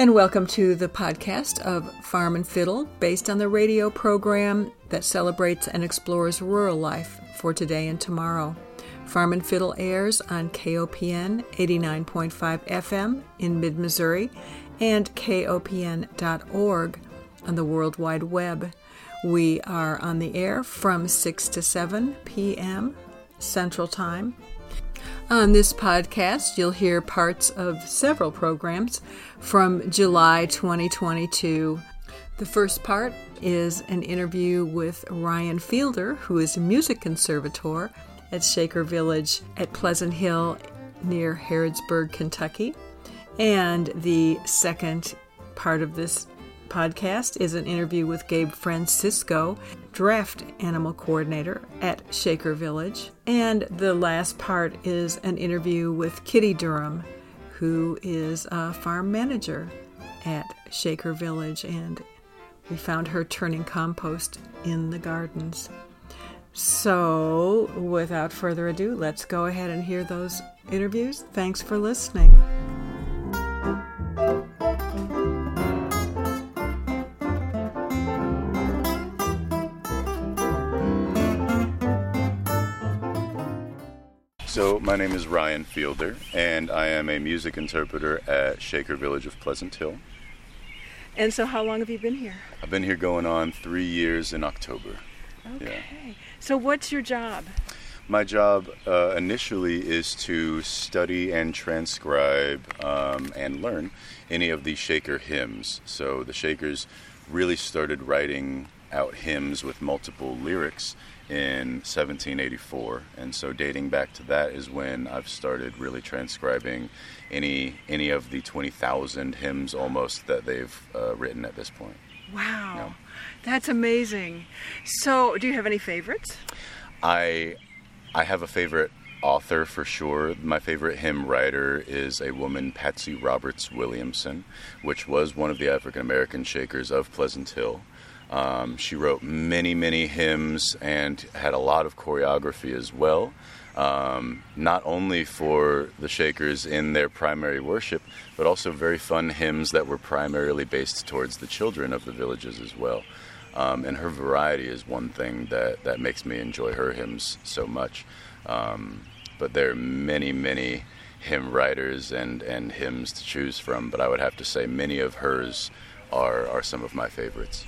And welcome to the podcast of Farm and Fiddle, based on the radio program that celebrates and explores rural life for today and tomorrow. Farm and Fiddle airs on KOPN 89.5 FM in mid Missouri and KOPN.org on the World Wide Web. We are on the air from 6 to 7 p.m. Central Time. On this podcast, you'll hear parts of several programs from July 2022. The first part is an interview with Ryan Fielder, who is a music conservator at Shaker Village at Pleasant Hill near Harrodsburg, Kentucky. And the second part of this podcast is an interview with Gabe Francisco, draft animal coordinator at Shaker Village. And the last part is an interview with Kitty Durham, who is a farm manager at Shaker Village. And we found her turning compost in the gardens. So, without further ado, let's go ahead and hear those interviews. Thanks for listening. Name is Ryan Fielder, and I am a music interpreter at Shaker Village of Pleasant Hill. And so, how long have you been here? I've been here going on three years in October. Okay. Yeah. So, what's your job? My job uh, initially is to study and transcribe um, and learn any of the Shaker hymns. So, the Shakers really started writing out hymns with multiple lyrics in 1784 and so dating back to that is when I've started really transcribing any any of the 20,000 hymns almost that they've uh, written at this point. Wow. That's amazing. So, do you have any favorites? I I have a favorite author for sure. My favorite hymn writer is a woman, Patsy Roberts Williamson, which was one of the African American Shakers of Pleasant Hill. Um, she wrote many, many hymns and had a lot of choreography as well. Um, not only for the Shakers in their primary worship, but also very fun hymns that were primarily based towards the children of the villages as well. Um, and her variety is one thing that, that makes me enjoy her hymns so much. Um, but there are many, many hymn writers and, and hymns to choose from, but I would have to say many of hers are, are some of my favorites.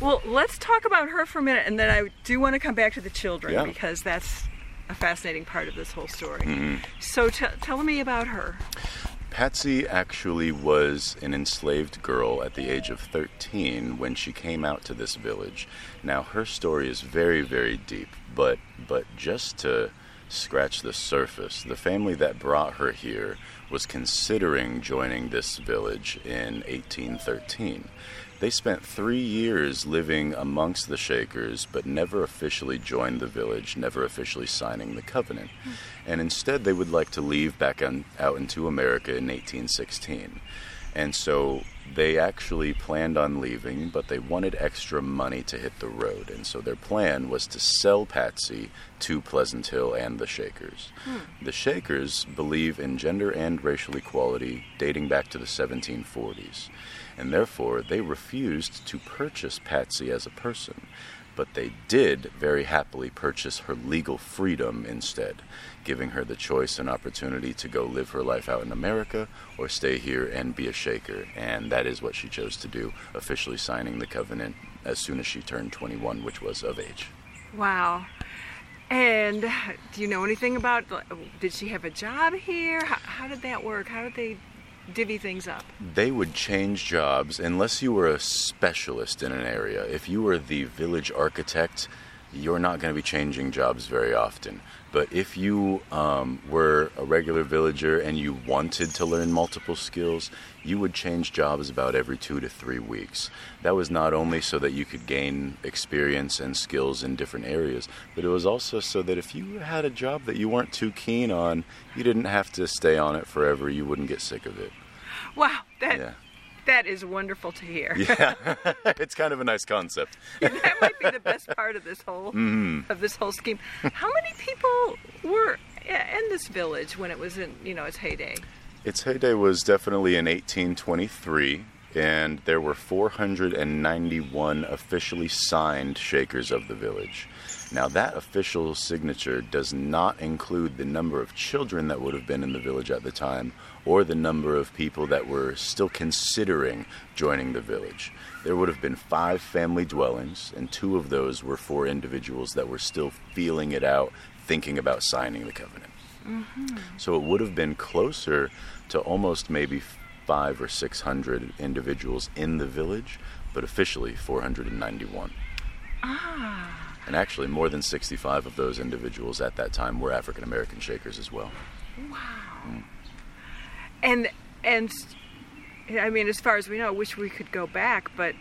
Well, let's talk about her for a minute, and then I do want to come back to the children yeah. because that's a fascinating part of this whole story. Mm-hmm. So, t- tell me about her. Patsy actually was an enslaved girl at the age of 13 when she came out to this village. Now, her story is very, very deep, but but just to scratch the surface, the family that brought her here was considering joining this village in 1813. They spent three years living amongst the Shakers, but never officially joined the village, never officially signing the covenant. Mm. And instead, they would like to leave back on, out into America in 1816. And so they actually planned on leaving, but they wanted extra money to hit the road. And so their plan was to sell Patsy to Pleasant Hill and the Shakers. Hmm. The Shakers believe in gender and racial equality dating back to the 1740s and therefore they refused to purchase Patsy as a person. But they did very happily purchase her legal freedom instead, giving her the choice and opportunity to go live her life out in America or stay here and be a Shaker. And that is what she chose to do, officially signing the covenant as soon as she turned 21, which was of age. Wow. And do you know anything about? Did she have a job here? How, how, did that work? How did they divvy things up? They would change jobs unless you were a specialist in an area. If you were the village architect, you're not going to be changing jobs very often. But if you um, were a regular villager and you wanted to learn multiple skills, you would change jobs about every two to three weeks. That was not only so that you could gain experience and skills in different areas, but it was also so that if you had a job that you weren't too keen on, you didn't have to stay on it forever. You wouldn't get sick of it. Wow, that yeah. that is wonderful to hear. yeah, it's kind of a nice concept. yeah, that might be the best part of this whole mm. of this whole scheme. How many people were in this village when it was in you know its heyday? Its heyday was definitely in 1823, and there were 491 officially signed Shakers of the village. Now, that official signature does not include the number of children that would have been in the village at the time or the number of people that were still considering joining the village. There would have been five family dwellings, and two of those were for individuals that were still feeling it out, thinking about signing the covenant. Mm-hmm. So it would have been closer to almost maybe five or six hundred individuals in the village, but officially 491. Ah. And actually, more than 65 of those individuals at that time were African American Shakers as well. Wow. Mm. And and I mean, as far as we know, I wish we could go back, but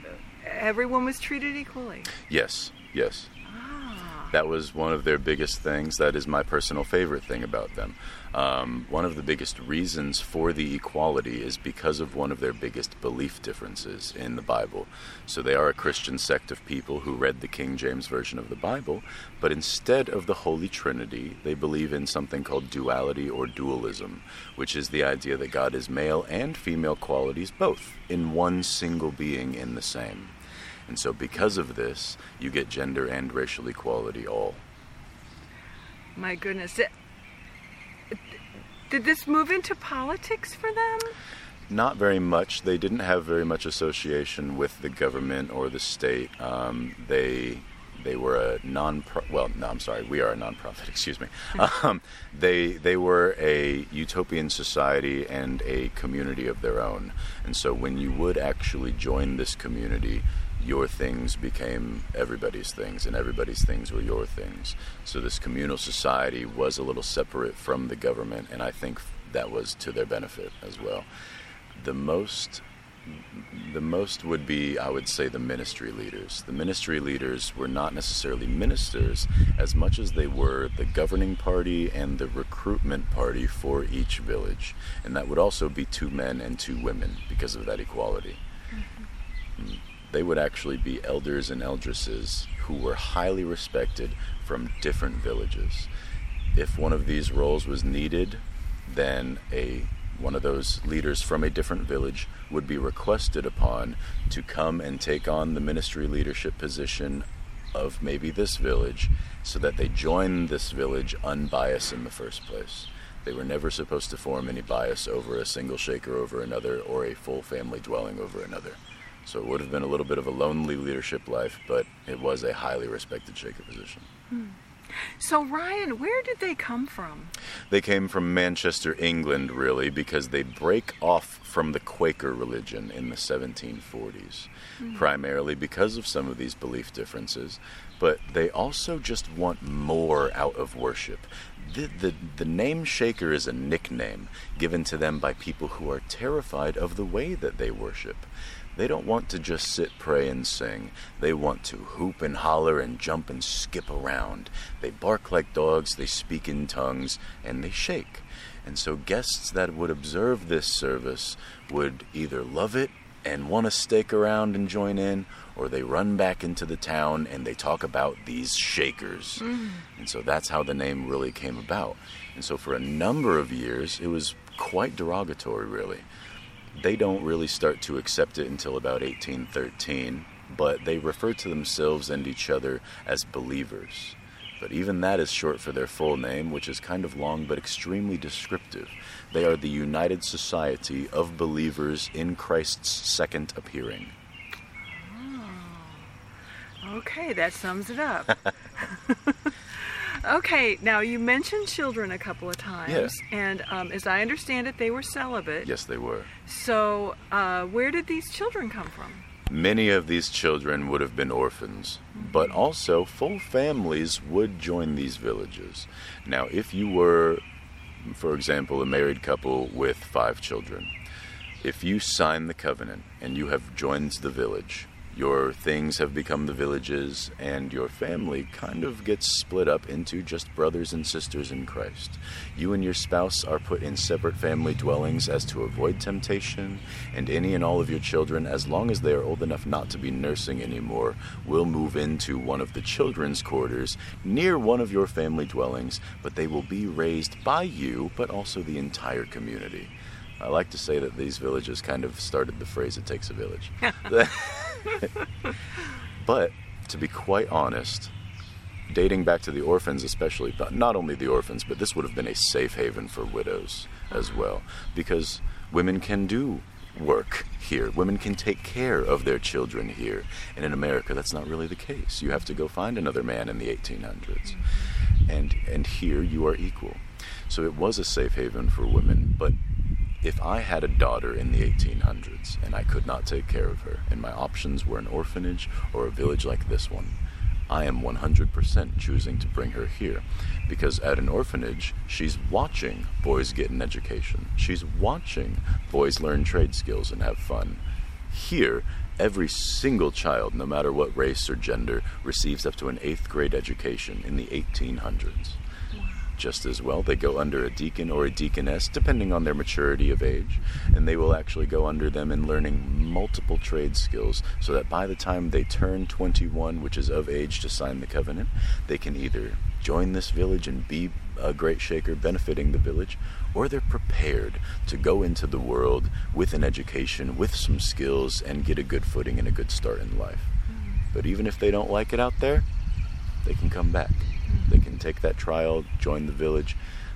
everyone was treated equally. Yes. Yes. Ah. That was one of their biggest things. That is my personal favorite thing about them. Um, one of the biggest reasons for the equality is because of one of their biggest belief differences in the Bible. So they are a Christian sect of people who read the King James Version of the Bible, but instead of the Holy Trinity, they believe in something called duality or dualism, which is the idea that God is male and female qualities both in one single being in the same. And so, because of this, you get gender and racial equality all. My goodness. Did this move into politics for them? Not very much. They didn't have very much association with the government or the state. Um, they they were a non well no I'm sorry we are a nonprofit excuse me um, they they were a utopian society and a community of their own and so when you would actually join this community your things became everybody's things, and everybody's things were your things. So this communal society was a little separate from the government, and I think that was to their benefit as well. The most the most would be, I would say, the ministry leaders. The ministry leaders were not necessarily ministers as much as they were the governing party and the recruitment party for each village. And that would also be two men and two women because of that equality. Mm-hmm. Mm they would actually be elders and eldresses who were highly respected from different villages. If one of these roles was needed, then a one of those leaders from a different village would be requested upon to come and take on the ministry leadership position of maybe this village so that they join this village unbiased in the first place. They were never supposed to form any bias over a single shaker over another or a full family dwelling over another. So it would have been a little bit of a lonely leadership life, but it was a highly respected Shaker position. Hmm. So, Ryan, where did they come from? They came from Manchester, England, really, because they break off from the Quaker religion in the 1740s, mm. primarily because of some of these belief differences. But they also just want more out of worship. The, the, the name Shaker is a nickname given to them by people who are terrified of the way that they worship. They don't want to just sit, pray, and sing. They want to hoop and holler and jump and skip around. They bark like dogs, they speak in tongues, and they shake. And so guests that would observe this service would either love it and want to stake around and join in, or they run back into the town and they talk about these shakers. Mm. And so that's how the name really came about. And so for a number of years, it was quite derogatory, really they don't really start to accept it until about 1813, but they refer to themselves and each other as believers. But even that is short for their full name, which is kind of long but extremely descriptive. They are the United Society of Believers in Christ's Second Appearing. Oh. Okay, that sums it up. Okay, now you mentioned children a couple of times. Yes. And um, as I understand it, they were celibate. Yes, they were. So, uh, where did these children come from? Many of these children would have been orphans, mm-hmm. but also full families would join these villages. Now, if you were, for example, a married couple with five children, if you sign the covenant and you have joined the village, your things have become the villages, and your family kind of gets split up into just brothers and sisters in Christ. You and your spouse are put in separate family dwellings as to avoid temptation, and any and all of your children, as long as they are old enough not to be nursing anymore, will move into one of the children's quarters near one of your family dwellings, but they will be raised by you, but also the entire community. I like to say that these villages kind of started the phrase "it takes a village." but to be quite honest, dating back to the orphans, especially, but not only the orphans, but this would have been a safe haven for widows as well, because women can do work here. Women can take care of their children here. And in America, that's not really the case. You have to go find another man in the 1800s. And, and here, you are equal. So it was a safe haven for women, but if I had a daughter in the 1800s and I could not take care of her, and my options were an orphanage or a village like this one, I am 100% choosing to bring her here. Because at an orphanage, she's watching boys get an education. She's watching boys learn trade skills and have fun. Here, every single child, no matter what race or gender, receives up to an eighth grade education in the 1800s just as well. They go under a deacon or a deaconess, depending on their maturity of age, and they will actually go under them in learning multiple trade skills so that by the time they turn 21, which is of age to sign the covenant, they can either join this village and be a great shaker benefiting the village, or they're prepared to go into the world with an education, with some skills, and get a good footing and a good start in life. Mm-hmm. But even if they don't like it out there, they can come back. They can take that trial, join the village.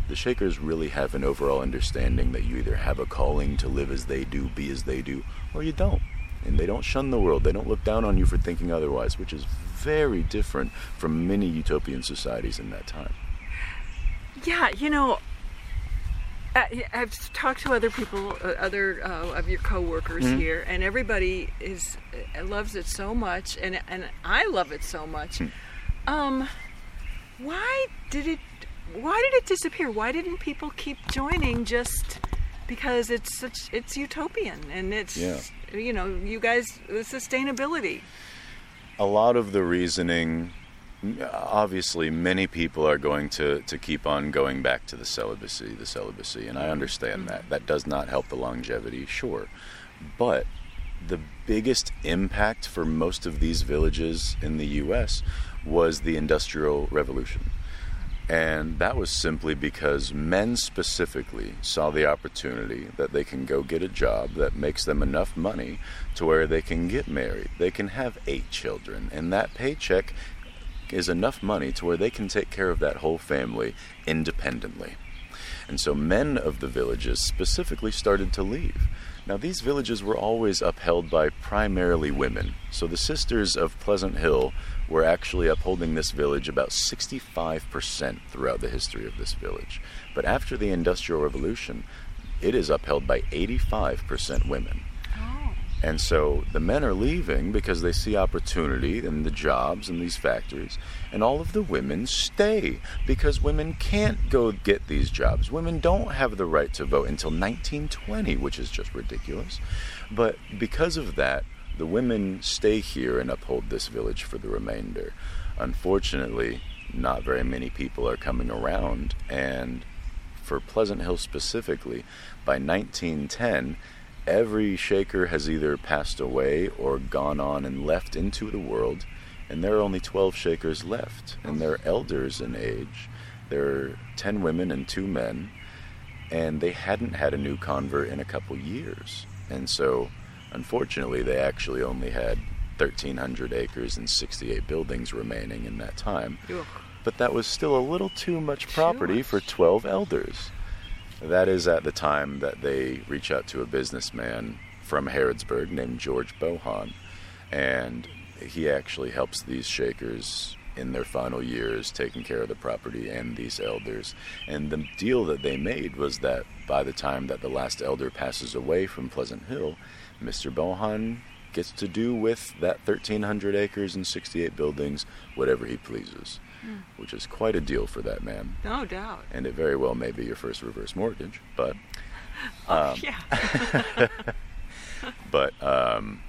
The Shakers really have an overall understanding that you either have a calling to live as they do, be as they do, or you don't. And they don't shun the world. They don't look down on you for thinking otherwise, which is very different from many utopian societies in that time. Yeah, you know, I've talked to other people, uh, other uh, of your coworkers mm-hmm. here, and everybody is uh, loves it so much, and and I love it so much. Mm. Um, why did it why did it disappear? Why didn't people keep joining just because it's such it's utopian and it's yeah. you know, you guys the sustainability. A lot of the reasoning obviously many people are going to, to keep on going back to the celibacy, the celibacy, and I understand mm-hmm. that. That does not help the longevity, sure. But the biggest impact for most of these villages in the US was the Industrial Revolution. And that was simply because men specifically saw the opportunity that they can go get a job that makes them enough money to where they can get married. They can have eight children, and that paycheck is enough money to where they can take care of that whole family independently. And so men of the villages specifically started to leave. Now, these villages were always upheld by primarily women. So the sisters of Pleasant Hill were actually upholding this village about 65% throughout the history of this village. But after the Industrial Revolution, it is upheld by 85% women. Oh. And so the men are leaving because they see opportunity in the jobs in these factories, and all of the women stay because women can't go get these jobs. Women don't have the right to vote until 1920, which is just ridiculous. But because of that, the women stay here and uphold this village for the remainder. Unfortunately, not very many people are coming around, and for Pleasant Hill specifically, by 1910, every Shaker has either passed away or gone on and left into the world, and there are only 12 Shakers left, and they're elders in age. There are 10 women and 2 men, and they hadn't had a new convert in a couple years. And so, unfortunately, they actually only had 1,300 acres and 68 buildings remaining in that time. But that was still a little too much property for 12 elders. That is at the time that they reach out to a businessman from Harrodsburg named George Bohon. And he actually helps these Shakers in their final years taking care of the property and these elders. And the deal that they made was that by the time that the last elder passes away from Pleasant Hill, Mr. Bohon gets to do with that 1,300 acres and 68 buildings whatever he pleases mm. which is quite a deal for that man. No doubt. And it very well may be your first reverse mortgage, but. Oh, um, yeah. but um,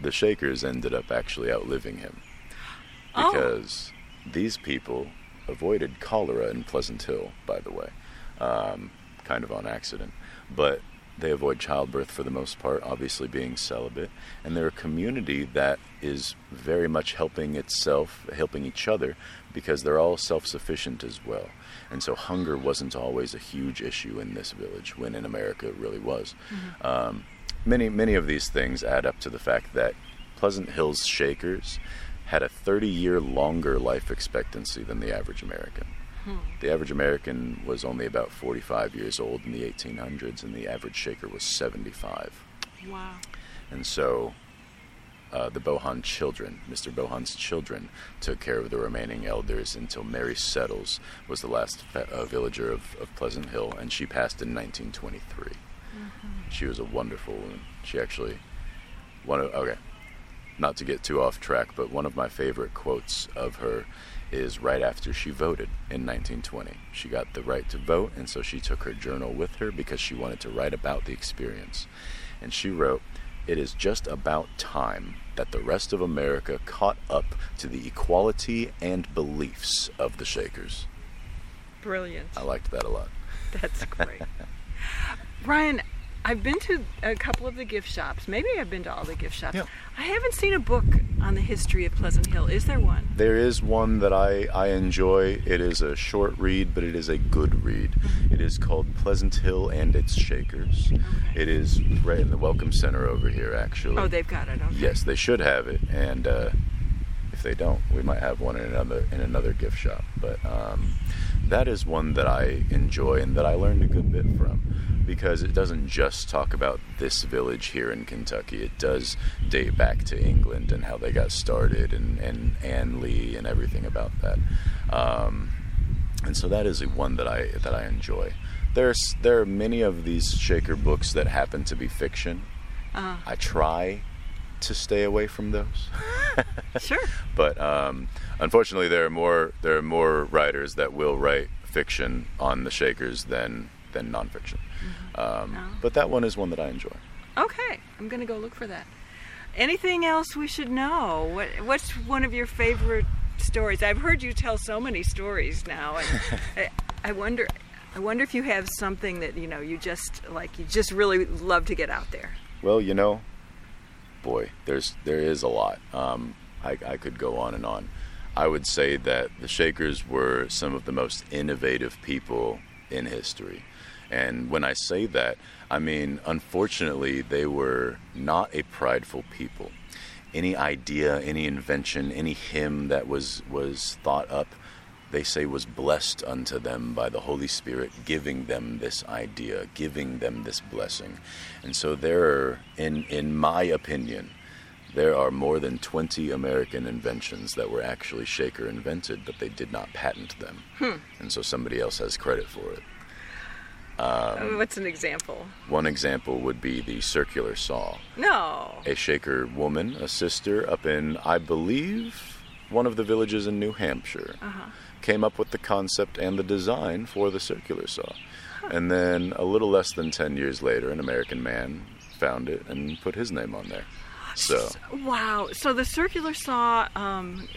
the Shakers ended up actually outliving him oh. because oh. these people avoided cholera in Pleasant Hill, by the way, um, kind of on accident. But they avoid childbirth for the most part, obviously being celibate, and they're a community that is very much helping itself, helping each other, because they're all self sufficient as well. And so hunger wasn't always a huge issue in this village, when in America it really was. Um, many, many of these things add up to the fact that Pleasant Hills Shakers had a 30 year longer life expectancy than the average American. The average American was only about 45 years old in the 1800s, and the average Shaker was 75. Wow. And so uh, the Bohon children, Mr. Bohon's children, took care of the remaining elders until Mary Settles was the last uh, villager of, of Pleasant Hill, and she passed in 1923. She was a wonderful woman. She actually, one of, okay, not to get too off track, but one of my favorite quotes of her is right after she voted in 1920. She got the right to vote, and so she took her journal with her because she wanted to write about the experience. And she wrote, It is just about time that the rest of America caught up to the equality and beliefs of the Shakers. Brilliant. I liked that a lot. That's great. Ryan, I've been to a couple of the gift shops. Maybe I've been to all the gift shops. Yeah. I haven't seen a book on the history of Pleasant Hill. Is there one? There is one that I, I enjoy. It is a short read, but it is a good read. It is called Pleasant Hill and Its Shakers. It is right in the Welcome Center over here, actually. Oh, they've got it. Okay. Yes, they should have it, and uh, if they don't, we might have one in another in another gift shop. But um, that is one that I enjoy and that I learned a good bit from, because it doesn't just talk about this village here in Kentucky. It does date back to England and how they got started, and and Ann Lee and everything about that. Um, and so that is a one that I that I enjoy. There's there are many of these Shaker books that happen to be fiction. Uh, I try to stay away from those. sure. but um, unfortunately, there are more there are more writers that will write fiction on the Shakers than than nonfiction. Um, Oh. But that one is one that I enjoy. Okay, I'm gonna go look for that. Anything else we should know? What What's one of your favorite stories? I've heard you tell so many stories now, and I, I wonder, I wonder if you have something that you know you just like you just really love to get out there. Well, you know, boy, there's there is a lot. Um, I, I could go on and on. I would say that the Shakers were some of the most innovative people in history. And when I say that, I mean, unfortunately, they were not a prideful people. Any idea, any invention, any hymn that was, was thought up, they say was blessed unto them by the Holy Spirit, giving them this idea, giving them this blessing. And so there are, in, in my opinion, there are more than 20 American inventions that were actually Shaker invented, but they did not patent them. And so somebody else has credit for it. Um, What's an example? One example would be the circular saw. No. A Shaker woman, a sister up in, I believe, one of the villages in New Hampshire, Uh-huh. Came up with the concept and the design for the circular saw. And then a little less than 10 years later, an American man found it and put his name on there. So, Wow. So the circular saw. Um,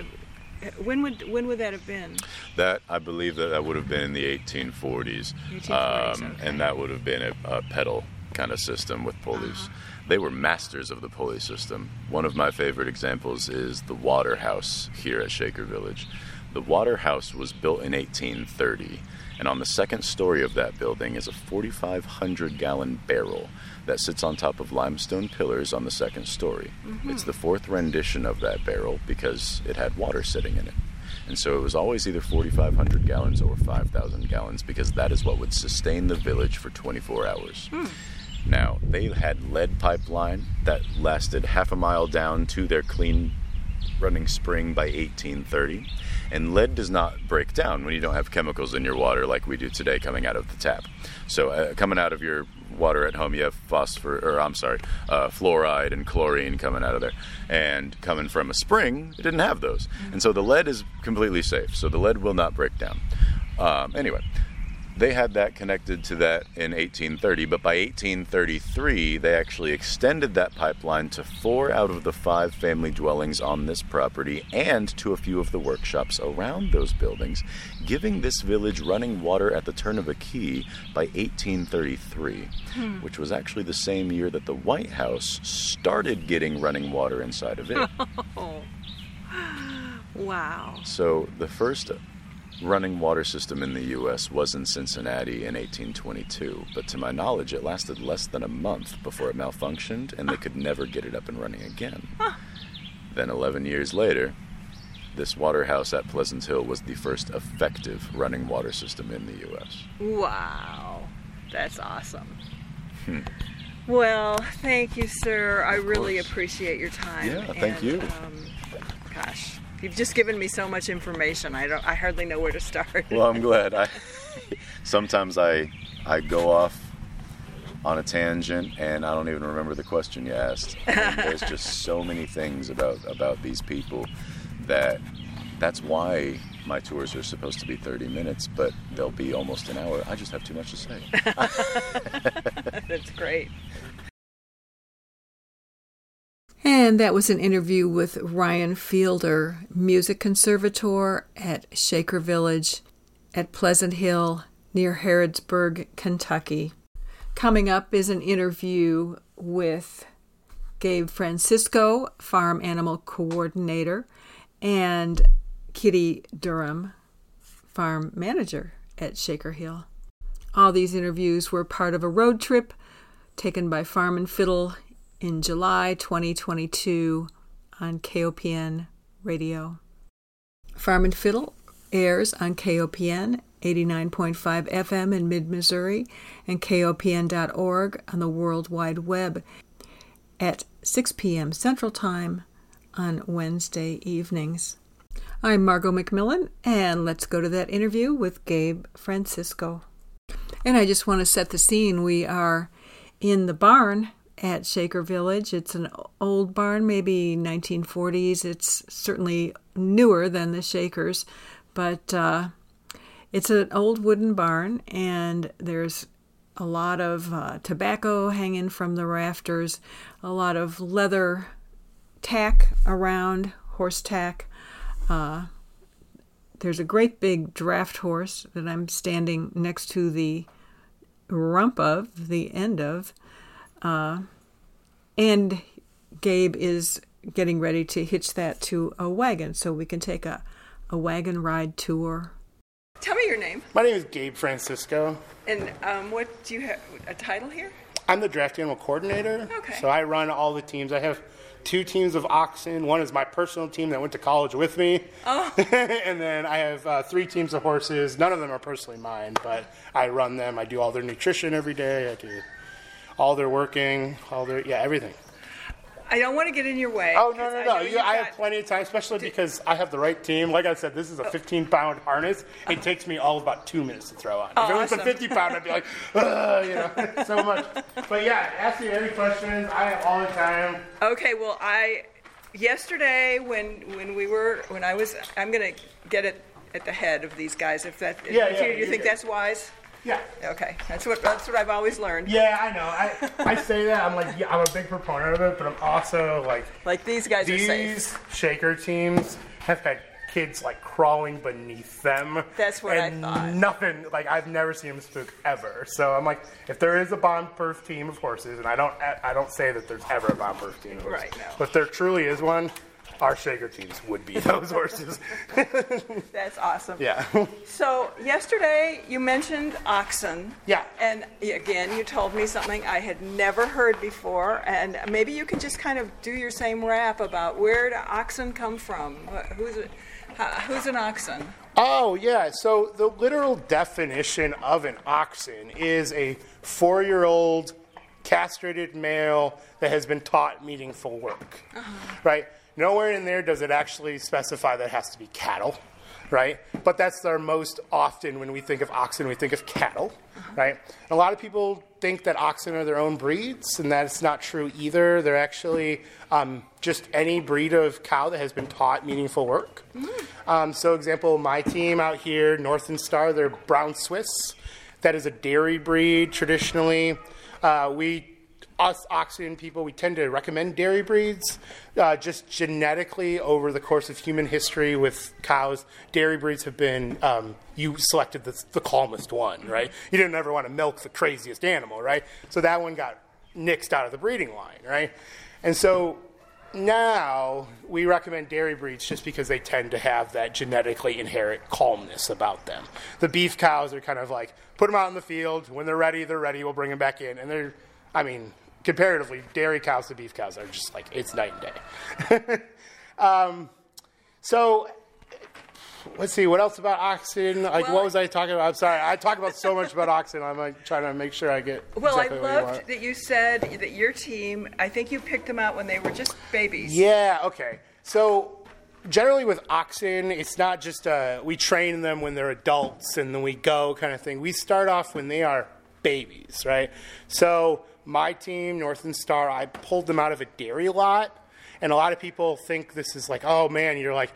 when would when would that have been? that I believe that that would have been in the 1840s, 1840s, um, okay. and that would have been a, a pedal kind of system with pulleys. They were masters of the pulley system. One of my favorite examples is the water house here at Shaker Village. The water house was built in 1830, and on the second story of that building is a 4,500 gallon barrel that sits on top of limestone pillars on the second story. Mm-hmm. It's the fourth rendition of that barrel because it had water sitting in it. And so it was always either 4,500 gallons or 5,000 gallons because that is what would sustain the village for 24 hours. Hmm. Now, they had lead pipeline that lasted half a mile down to their clean running spring by 1830. And lead does not break down when you don't have chemicals in your water like we do today coming out of the tap. So, uh, coming out of your water at home, you have phosphor, or I'm sorry, uh, fluoride and chlorine coming out of there. And coming from a spring, it didn't have those. And so the lead is completely safe. So the lead will not break down. Um, anyway, they had that connected to that in 1830, but by 1833, they actually extended that pipeline to four out of the five family dwellings on this property and to a few of the workshops around those buildings, giving this village running water at the turn of a key by 1833, hmm. which was actually the same year that the White House started getting running water inside of it. Oh. Wow. So the first running water system in the U.S. was in Cincinnati in 1822, but to my knowledge, it lasted less than a month before it malfunctioned and they could never get it up and running again. Then, 11 years later, this water house at Pleasant Hill was the first effective running water system in the U.S. Wow, that's awesome. Well, thank you, sir. I really appreciate your time. Yeah, thank and, you. Um, gosh, you've just given me so much information. I don't. I hardly know where to start. Well, I'm glad. I sometimes I I go off on a tangent and I don't even remember the question you asked. There's just so many things about about these people that that's why my tours are supposed to be 30 minutes, but they'll be almost an hour. I just have too much to say. That's great. And that was an interview with Ryan Fielder, music conservator at Shaker Village at Pleasant Hill near Harrodsburg, Kentucky. Coming up is an interview with Gabe Francisco, farm animal coordinator, and Kitty Durham, farm manager at Shaker Hill. All these interviews were part of a road trip taken by Farm and Fiddle in July 2022 on KOPN radio. Farm and Fiddle airs on KOPN 89.5 FM in mid Missouri and KOPN.org on the World Wide Web at 6 p.m. Central Time on Wednesday evenings. I'm Margot McMillen, and let's go to that interview with Gabe Francisco. And I just want to set the scene. We are in the barn at Shaker Village. It's an old barn, maybe 1940s. It's certainly newer than the Shakers, but uh, it's an old wooden barn, and there's a lot of uh, tobacco hanging from the rafters, a lot of leather tack around, horse tack. Uh, there's a great big draft horse that I'm standing next to the rump of, the end of. Uh, and Gabe is getting ready to hitch that to a wagon so we can take a, a wagon ride tour. Tell me your name. My name is Gabe Francisco. And um, what do you have a title here? I'm the draft animal coordinator. Okay. So I run all the teams. I have two teams of oxen. One is my personal team that went to college with me. Oh. and then I have uh, three teams of horses. None of them are personally mine, but I run them. I do all their nutrition every day. I do all their working, all their, yeah, everything. I don't want to get in your way. Oh, no, no, no. know You, I have plenty of time, especially because I have the right team. Like I said, this is a 15 pound harness. It takes me all about two minutes to throw on. Oh, if it was a 50 pound, I'd be like, Ugh, you know, so much. But yeah, ask me any questions. I have all the time. Okay, well, I yesterday when when we were when I was I'm gonna get it at the head of these guys if that if Yeah, you, yeah, you you're think good. that's wise. Yeah. Okay, that's what that's what I've always learned. Yeah, I know. I, I say that. I'm like, yeah, I'm a big proponent of it, but I'm also like, Like these guys are safe. these shaker teams have had kids like crawling beneath them. That's what I thought. Nothing like I've never seen them spook ever. So I'm like, if there is a bomb-proof team of horses, and I don't, I don't say that there's ever a bomb-proof team of horses, Right, no. but if there truly is one, our shaker teams would be those horses. That's awesome. yeah. So yesterday you mentioned oxen. Yeah. And again, you told me something I had never heard before, and maybe you can just kind of do your same rap about where do oxen come from? Who's it? Who's an oxen? Oh, yeah. So the literal definition of an oxen is a four year old castrated male that has been taught meaningful work. Uh-huh. Right? Nowhere in there does it actually specify that it has to be cattle. Right? But that's our most often when we think of oxen, we think of cattle. Right? And A lot of people think that oxen are their own breeds, and that's not true either. They're actually um, just any breed of cow that has been taught meaningful work. Um, so, example, my team out here, North and Star, they're brown Swiss. That is a dairy breed traditionally. Uh, we, us oxen people, we tend to recommend dairy breeds. Uh, just genetically, over the course of human history with cows, dairy breeds have been, um, you selected the, the calmest one, right? You didn't ever want to milk the craziest animal, right? So that one got nixed out of the breeding line, right? And so now we recommend dairy breeds just because they tend to have that genetically inherent calmness about them. The beef cows are kind of like put them out in the field. When they're ready, they're ready. We'll bring them back in, and they're, I mean, comparatively, dairy cows to beef cows are just like it's night and day. um, so let's see what else about oxen like Well, what was i talking about i'm sorry i talk about so much about oxen i'm like, trying to make sure i get Well, exactly I what you want. loved that you said that your team, I think you picked them out when they were just babies. Yeah, okay. So generally with oxen, it's not just uh, we train them when they're adults and then we go kind of thing. We start off when they are babies, right? So my team, North and Star, I pulled them out of a dairy lot, and a lot of people think this is like, oh man, you're like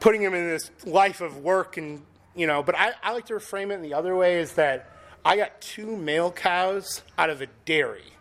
putting them in this life of work and you know. But I, I like to reframe it in the other way is that I got two male cows out of a dairy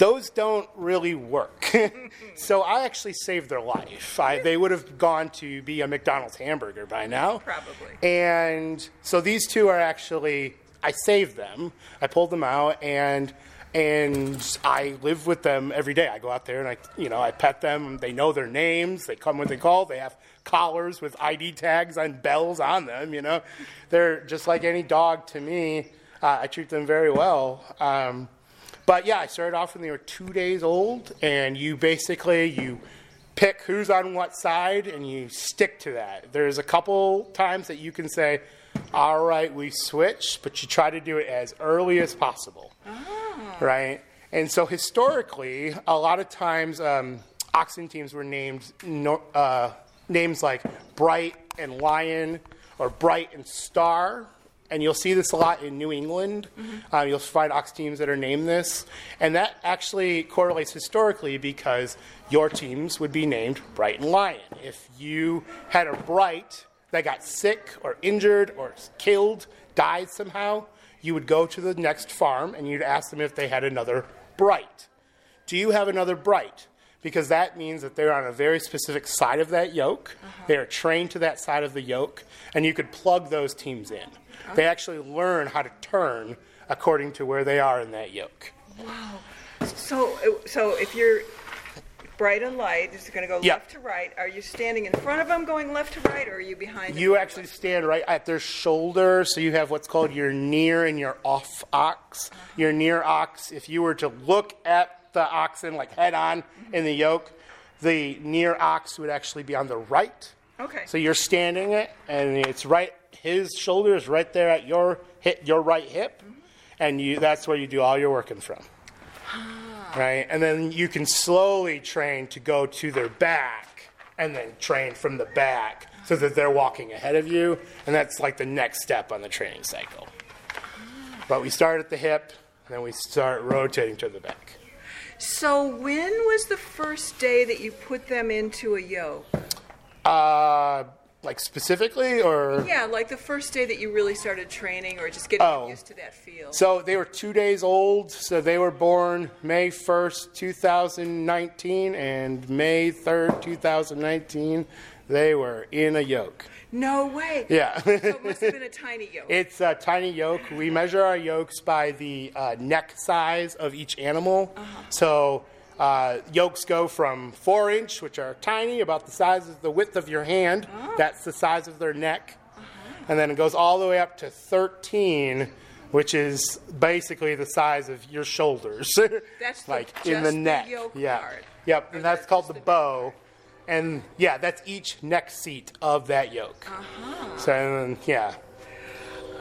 those don't really work. so I actually saved their life. I, they would have gone to be a McDonald's hamburger by now. Probably. And so these two are actually, I saved them. I pulled them out and and I live with them every day. I go out there and I, you know, I pet them. They know their names. They come when they call. They have collars with ID tags and bells on them. You know, they're just like any dog to me. Uh, I treat them very well. Um, but yeah, I started off when they were two days old, and you basically you pick who's on what side, and you stick to that. There's a couple times that you can say, "All right, we switch," but you try to do it as early as possible, right? And so historically, a lot of times, um, oxen teams were named no, uh, names like Bright and Lion or Bright and Star and you'll see this a lot in New England. Uh, you'll find ox teams that are named this, and that actually correlates historically because your teams would be named Bright and Lion. If you had a Bright that got sick or injured or killed, died somehow, you would go to the next farm and you'd ask them if they had another Bright. Do you have another Bright? Because that means that they're on a very specific side of that yoke. Uh-huh. They are trained to that side of the yoke, and you could plug those teams in. They actually learn how to turn according to where they are in that yoke. Wow. So, so if you're bright and light, it's going to go Yeah. left to right. Are you standing in front of them, going left to right, or are you behind? them You actually stand right at their shoulder, so you have what's called your near and your off ox. Uh-huh. Your near ox, if you were to look at the oxen like head on mm-hmm. in the yoke, the near ox would actually be on the right. Okay. So you're standing it, and it's right. His shoulder is right there at your hip, your right hip, mm-hmm. and you. That's where you do all your working from. Right, and then you can slowly train to go to their back, and then train from the back so that they're walking ahead of you, and that's like the next step on the training cycle. But we start at the hip, and then we start rotating to the back. So when was the first day that you put them into a yoke? Uh, like specifically, or Yeah, like the first day that you really started training, or just getting Oh. used to that feel. So they were two days old. So they were born May 1st, 2019, and May 3rd, 2019, they were in a yoke. no way. Yeah. So it must have been a tiny yoke. it's a tiny yoke. We measure our yokes by the uh, neck size of each animal. So uh, yokes go from four inch, which are tiny, about the size of the width of your hand. That's the size of their neck. And then it goes all the way up to 13, which is basically the size of your shoulders. That's like just in the the neck. yoke yeah. part. Yep. Or And that's called the the- bow. And yeah, that's each neck seat of that yoke. Uh-huh. So and then, yeah.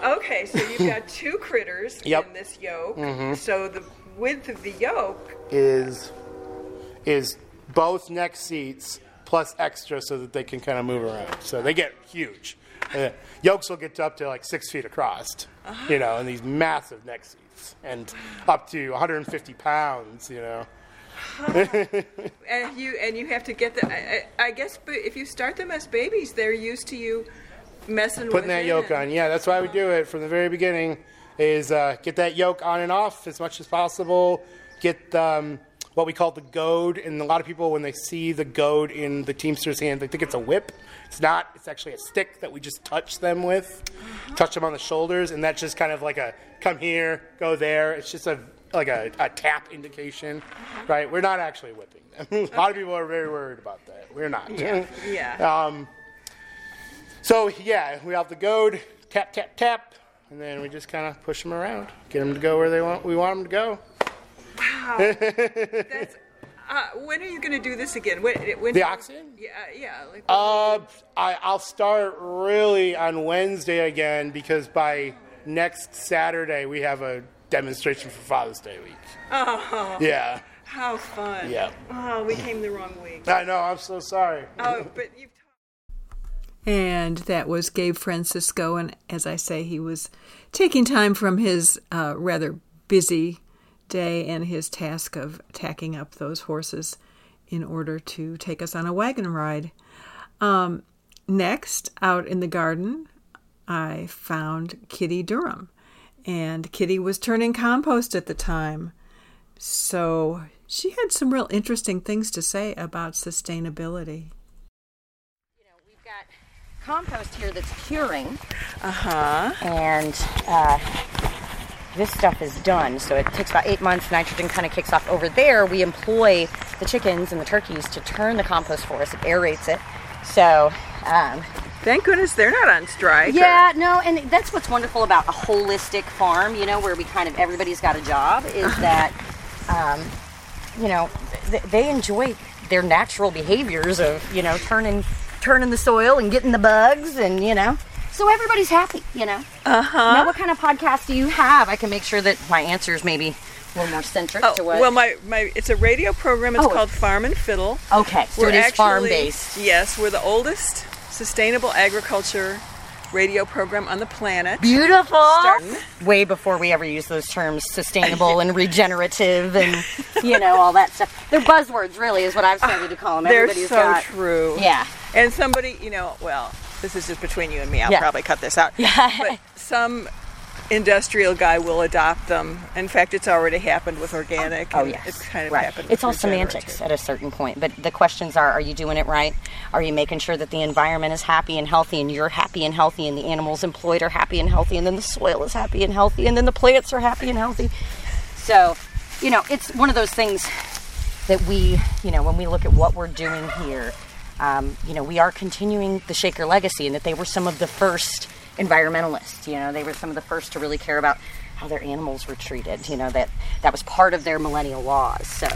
Okay, so you've got two critters Yep. in this yoke. So the width of the yoke, is is both neck seats plus extra so that they can kind of move around. So they get huge. Uh, yokes will get up to like six feet across, you know, and these massive neck seats, and up to 150 pounds, you know. and you and you have to get the. I, I guess, if you start them as babies, they're used to you messing with Putting that yoke on, yeah, that's why we do it from the very beginning. Is uh, get that yoke on and off as much as possible. Get um, what we call the goad, and a lot of people when they see the goad in the Teamster's hand, they think it's a whip. It's not. It's actually a stick that we just touch them with, touch them on the shoulders, and that's just kind of like a come here, go there. It's just a like a, a tap indication, right? We're not actually whipping them. a lot of people are very worried about that. We're not. Yeah. yeah. Um, so yeah, we have the goad, tap, tap, tap, and then we just kind of push them around, get them to go where they want. We want them to go. Wow. That's. Uh, when are you going to do this again? When, when The oxen? Yeah, yeah. Like, Uh, I, I'll start really on Wednesday again because by next Saturday we have a demonstration for Father's Day week. oh, Yeah, how fun. Yeah. Oh, we came the wrong week. I know. I'm so sorry. Oh, but you've. And that was Gabe Francisco, and as I say, he was taking time from his uh, rather busy day and his task of tacking up those horses in order to take us on a wagon ride. Um, next, out in the garden, I found Kitty Durham, and Kitty was turning compost at the time. So she had some real interesting things to say about sustainability. You know, we've got compost here that's curing, Uh huh. and uh, this stuff is done. So it takes about eight months. Nitrogen kind of kicks off. Over there, we employ the chickens and the turkeys to turn the compost for us. It aerates it. So, um, Thank goodness they're not on strike. or- yeah, no, and that's what's wonderful about a holistic farm. You know, where we kind of everybody's got a job. Is that, um, you know, th- they enjoy their natural behaviors of you know turning turning the soil and getting the bugs and you know. So everybody's happy, you know. Uh huh. Now, what kind of podcast do you have? I can make sure that my answers maybe a little more centric Oh, to what. well, my, my it's a radio program. It's Oh. called Farm and Fiddle. okay, so it is farm actually- based. Yes, we're the oldest sustainable agriculture radio program on the planet. Beautiful. Start- Way before we ever use those terms, sustainable and regenerative, and you know all that stuff. They're buzzwords, really, is what I've started to call them. They're so got, true. Yeah. And somebody, you know, well, this is just between you and me. I'll Yeah. probably cut this out. Yeah. But some industrial guy will adopt them. In fact, it's already happened with organic. Oh yes, It's kind of right. happened. It's all semantics at a certain point, but the questions are: Are you doing it right? Are you making sure that the environment is happy and healthy, and you're happy and healthy, and the animals employed are happy and healthy, and then the soil is happy and healthy, and then the plants are happy and healthy? So, you know, it's one of those things that we, you know, when we look at what we're doing here, um, you know, we are continuing the Shaker legacy, and that they were some of the first environmentalists. You know, they were some of the first to really care about how their animals were treated. You know, that that was part of their millennial laws. So,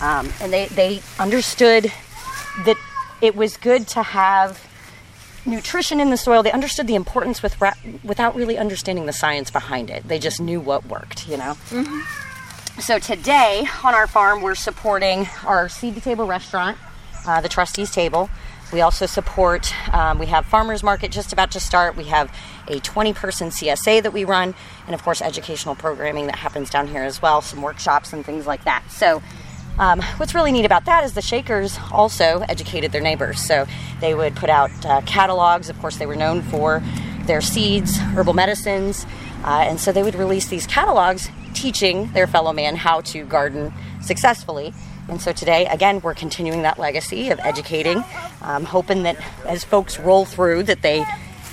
um, and they they understood that it was good to have nutrition in the soil. They understood the importance with ra- without really understanding the science behind it. They just knew what worked. You know. So today on our farm, we're supporting our seed to table restaurant, uh, the trustees table. We also support. Um, we have farmers market just about to start. We have a 20 person CSA that we run, and of course educational programming that happens down here as well. Some workshops and things like that. So. Um, what's really neat about that is the Shakers also educated their neighbors. So they would put out uh, catalogs. Of course, they were known for their seeds, herbal medicines, uh, and so they would release these catalogs teaching their fellow man how to garden successfully. And so today, again, we're continuing that legacy of educating, um, hoping that as folks roll through, that they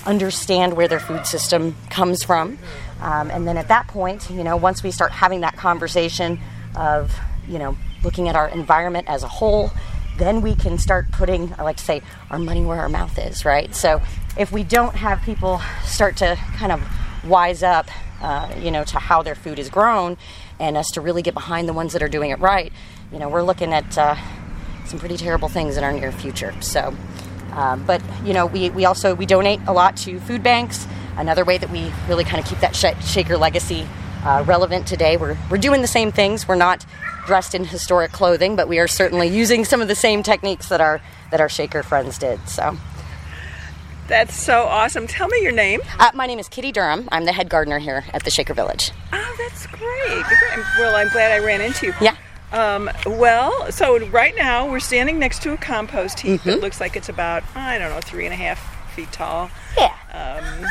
understand where their food system comes from. Um, and then at that point, you know, once we start having that conversation of, you know, looking at our environment as a whole, then we can start putting, I like to say, our money where our mouth is, right? So if we don't have people start to kind of wise up, uh, you know, to how their food is grown, and us to really get behind the ones that are doing it right, you know, we're looking at uh, some pretty terrible things in our near future. So, um, but you know, we, we also we donate a lot to food banks. Another way that we really kind of keep that sh- shaker legacy uh, relevant today. We're we're doing the same things. We're not dressed in historic clothing, but we are certainly using some of the same techniques that our that our shaker friends did. So, That's so awesome. Tell me your name. uh, my name is Kitty Durham. I'm the head gardener here at the Shaker Village. Oh, that's great. Great. Well, I'm glad I ran into you. Yeah. Um, well, so right now we're standing next to a compost heap Mm-hmm. that looks like it's about, I don't know, three and a half feet tall. Yeah. Um,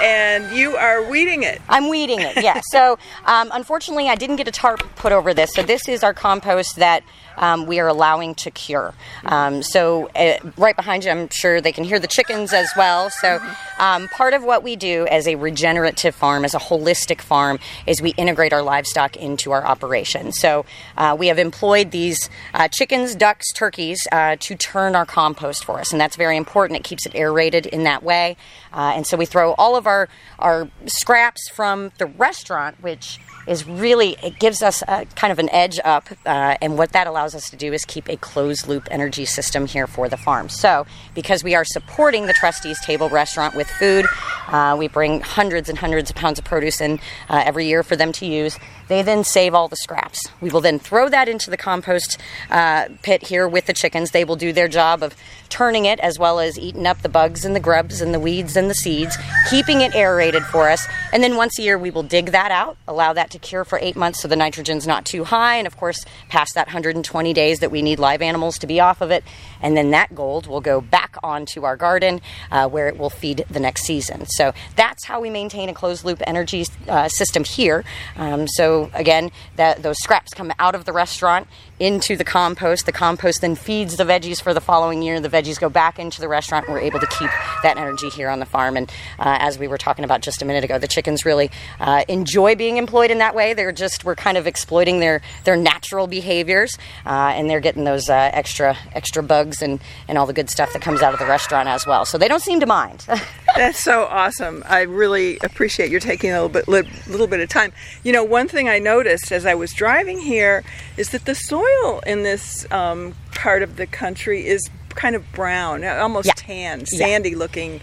and you are weeding it. I'm weeding it, yeah. so um, unfortunately, I didn't get a tarp put over this. So this is our compost that um, we are allowing to cure. Um, so uh, right behind you, I'm sure they can hear the chickens as well. So um, part of what we do as a regenerative farm, as a holistic farm, is we integrate our livestock into our operation. So uh, we have employed these uh, chickens, ducks, turkeys uh, to turn our compost for us, and that's very important. It keeps it aerated in that way. Uh, and so we throw all of our, our scraps from the restaurant, which is really it gives us a, kind of an edge up uh, and what that allows us to do is keep a closed loop energy system here for the farm. So because we are supporting the trustees table restaurant with food uh, we bring hundreds and hundreds of pounds of produce in uh, every year for them to use they then save all the scraps we will then throw that into the compost uh, pit here with the chickens they will do their job of turning it as well as eating up the bugs and the grubs and the weeds and the seeds keeping it aerated for us and then once a year we will dig that out allow that to cure for eight months so the nitrogen's not too high. And of course, past that 120 days that we need live animals to be off of it. And then that gold will go back onto our garden uh, where it will feed the next season. So that's how we maintain a closed loop energy uh, system here. Um, so again, that, those scraps come out of the restaurant into the compost. The compost then feeds the veggies for the following year. The veggies go back into the restaurant. And we're able to keep that energy here on the farm. And uh, as we were talking about just a minute ago, the chickens really uh, enjoy being employed in that way. They're just we're kind of exploiting their their natural behaviors, uh, and they're getting those uh, extra extra bugs and and all the good stuff that comes out of the restaurant as well. So they don't seem to mind. That's so awesome. I really appreciate your taking a little bit little bit of time. You know, one thing I noticed as I was driving here is that the soil in this um, part of the country is kind of brown, almost yeah. tan, sandy yeah. looking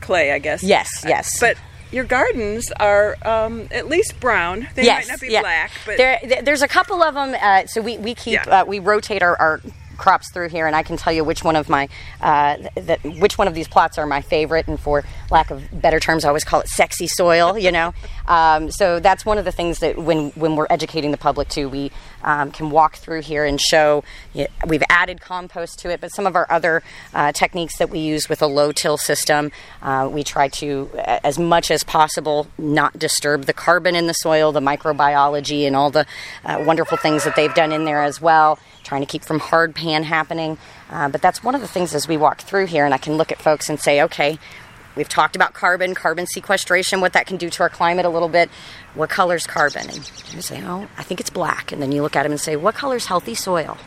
clay, I guess. Yes, yes. But your gardens are um, at least brown. They yes, might not be yeah. black, but there, there's a couple of them. Uh, so we, we keep yeah. uh, we rotate our, our crops through here, and I can tell you which one of my uh, which one of these plots are my favorite. And for lack of better terms, I always call it sexy soil. You know, um, so that's one of the things that when when we're educating the public too, we um, can walk through here and show. We've added compost to it, but some of our other uh, techniques that we use with a low till system, uh, we try to as much as possible not disturb the carbon in the soil, the microbiology, and all the uh, wonderful things that they've done in there as well trying to keep from hard pan happening. Uh, but that's one of the things as we walk through here, and I can look at folks and say, okay, we've talked about carbon, carbon sequestration, what that can do to our climate a little bit. What color's carbon? And you say, oh, I think it's black. And then you look at them and say, what color's healthy soil?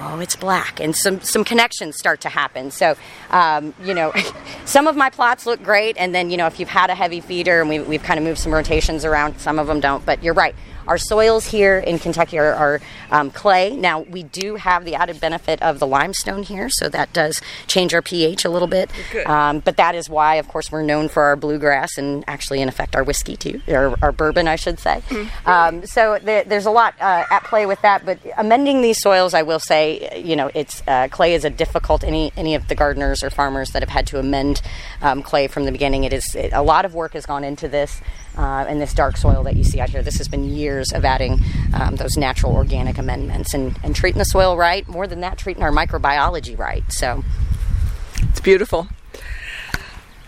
oh, it's black, and some some connections start to happen. So, um, you know, some of my plots look great, and then you know, if you've had a heavy feeder and we, we've kind of moved some rotations around, some of them don't. But you're right. Our soils here in Kentucky are, are um, clay. Now, we do have the added benefit of the limestone here, so that does change our pH a little bit. Um, but that is why, of course, we're known for our bluegrass and actually, in effect, our whiskey too, or our bourbon, I should say. Mm-hmm. Um, so there, there's a lot uh, at play with that. But amending these soils, I will say, you know, it's uh, clay is a difficult. Any any of the gardeners or farmers that have had to amend um, clay from the beginning, it is it, a lot of work has gone into this uh, and this dark soil that you see out here. This has been years of adding um, those natural organic amendments and, and treating the soil right. More than that, treating our microbiology right. So it's beautiful.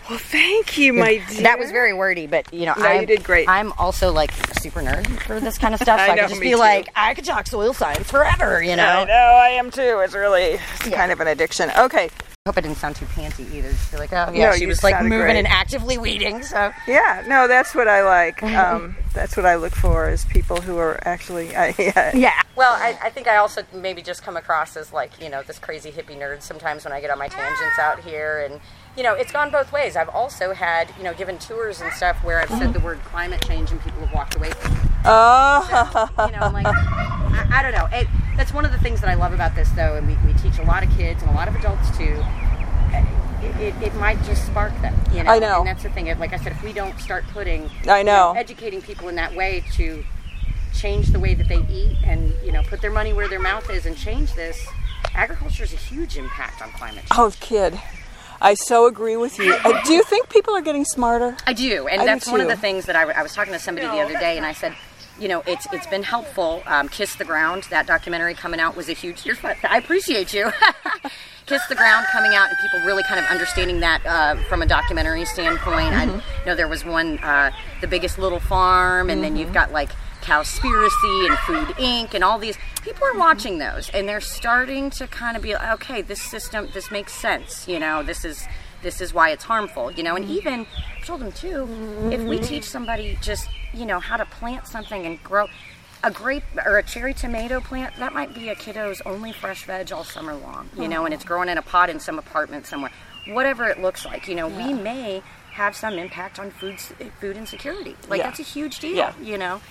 Well, thank you, my dear. That was very wordy, but you know, no, you did great. I'm also like a super nerd for this kind of stuff. So I, I could just be too. like, I could talk soil science forever. You know, I know I am too. It's really it's yeah. kind of an addiction. Okay, I hope I didn't sound too panty either. Just feel like, oh yeah, no, she was like moving great. and actively weeding. So yeah, no, that's what I like. Um, that's what I look for is people who are actually uh, yeah. yeah. Well, I, I, think I also maybe just come across as like you know this crazy hippie nerd sometimes when I get on my tangents out here, and you know it's gone both ways. I've also had you know given tours and stuff where I've said the word climate change and people have walked away from. It. Oh. So, you know, like I, I don't know. It, that's one of the things that I love about this, though, and we, we teach a lot of kids and a lot of adults too. It, it, it, might just spark them, you know. I know. And that's the thing. Like I said, if we don't start putting, I know, you know, educating people in that way to change the way that they eat and you know put their money where their mouth is and change this, agriculture is a huge impact on climate change. Oh, kid. I so agree with you. Uh, do you think people are getting smarter? I do, and I that's do one of the things that I, I was talking to somebody the other day, and I said, you know, it's it's been helpful. Um, Kiss the Ground, that documentary coming out was a huge. I appreciate you. kiss the ground coming out and people really kind of understanding that uh, from a documentary standpoint. Mm-hmm. I know there was one, uh, the biggest little farm, and then you've Mm-hmm. got like Cowspiracy and Food Inc. and all these. People are watching those, and they're starting to kind of be like, okay, this system, this makes sense. You know, this is this is why it's harmful. You know, and even I told them too, if we teach somebody just you know how to plant something and grow. A grape or a cherry tomato plant, that might be a kiddo's only fresh veg all summer long, you know, and it's growing in a pot in some apartment somewhere. Whatever it looks like, you know, we may have some impact on food food insecurity. Like Yeah. that's a huge deal, Yeah. you know.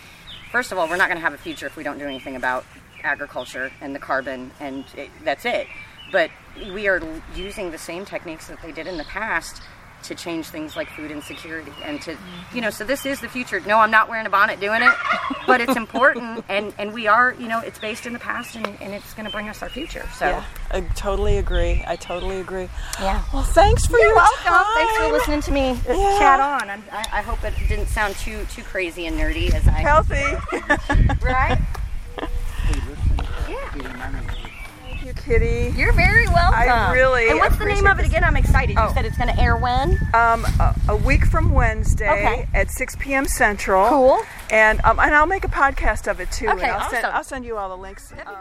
First of all, we're not going to have a future if we don't do anything about agriculture and the carbon, and it, that's it. But we are using the same techniques that they did in the past to change things like food insecurity and to mm-hmm. you know so this is the future no i'm not wearing a bonnet doing it but it's important and and we are you know it's based in the past and, and it's going to bring us our future so Yeah, I totally agree. I totally agree. Yeah. Well, thanks for You're your welcome. time. Thanks for listening to me Yeah. chat on. I'm, I, I hope it didn't sound too too crazy and nerdy as I Healthy. right. Thank you, Kitty. You're very welcome. I really And what's the name of it again? I'm excited. Oh. You said it's going to air when? Um, a, a week from Wednesday Okay. at 6 p.m. Central. Cool. And um, and I'll make a podcast of it too. Okay, and I'll send awesome. I'll send you all the links. Um,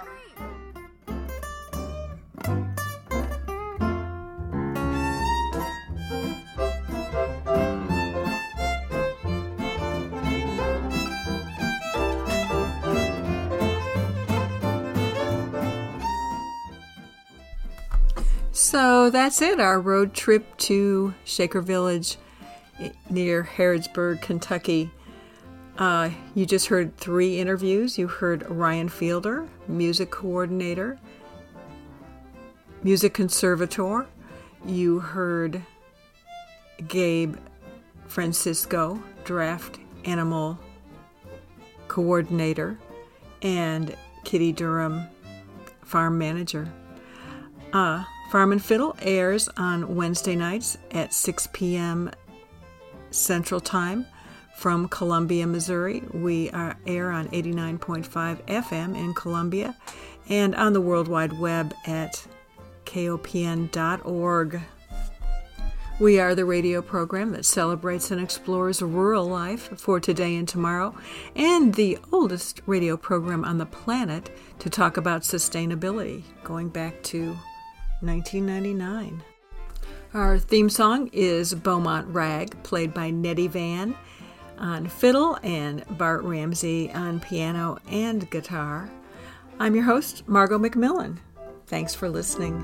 So that's it, our road trip to Shaker Village near Harrodsburg, Kentucky. Uh, you just heard three interviews. You heard Ryan Fielder, music coordinator, music conservator. You heard Gabe Francisco, draft animal coordinator, and Kitty Durham, farm manager. Uh, Farm and Fiddle airs on Wednesday nights at 6 p.m. Central Time from Columbia, Missouri. We are, air on 89.5 FM in Columbia and on the World Wide Web at kopn.org. We are the radio program that celebrates and explores rural life for today and tomorrow, and the oldest radio program on the planet to talk about sustainability, going back to 1999. Our theme song is Beaumont Rag, played by Nettie Van on fiddle and Bart Ramsey on piano and guitar. I'm your host, Margot McMillen. Thanks for listening.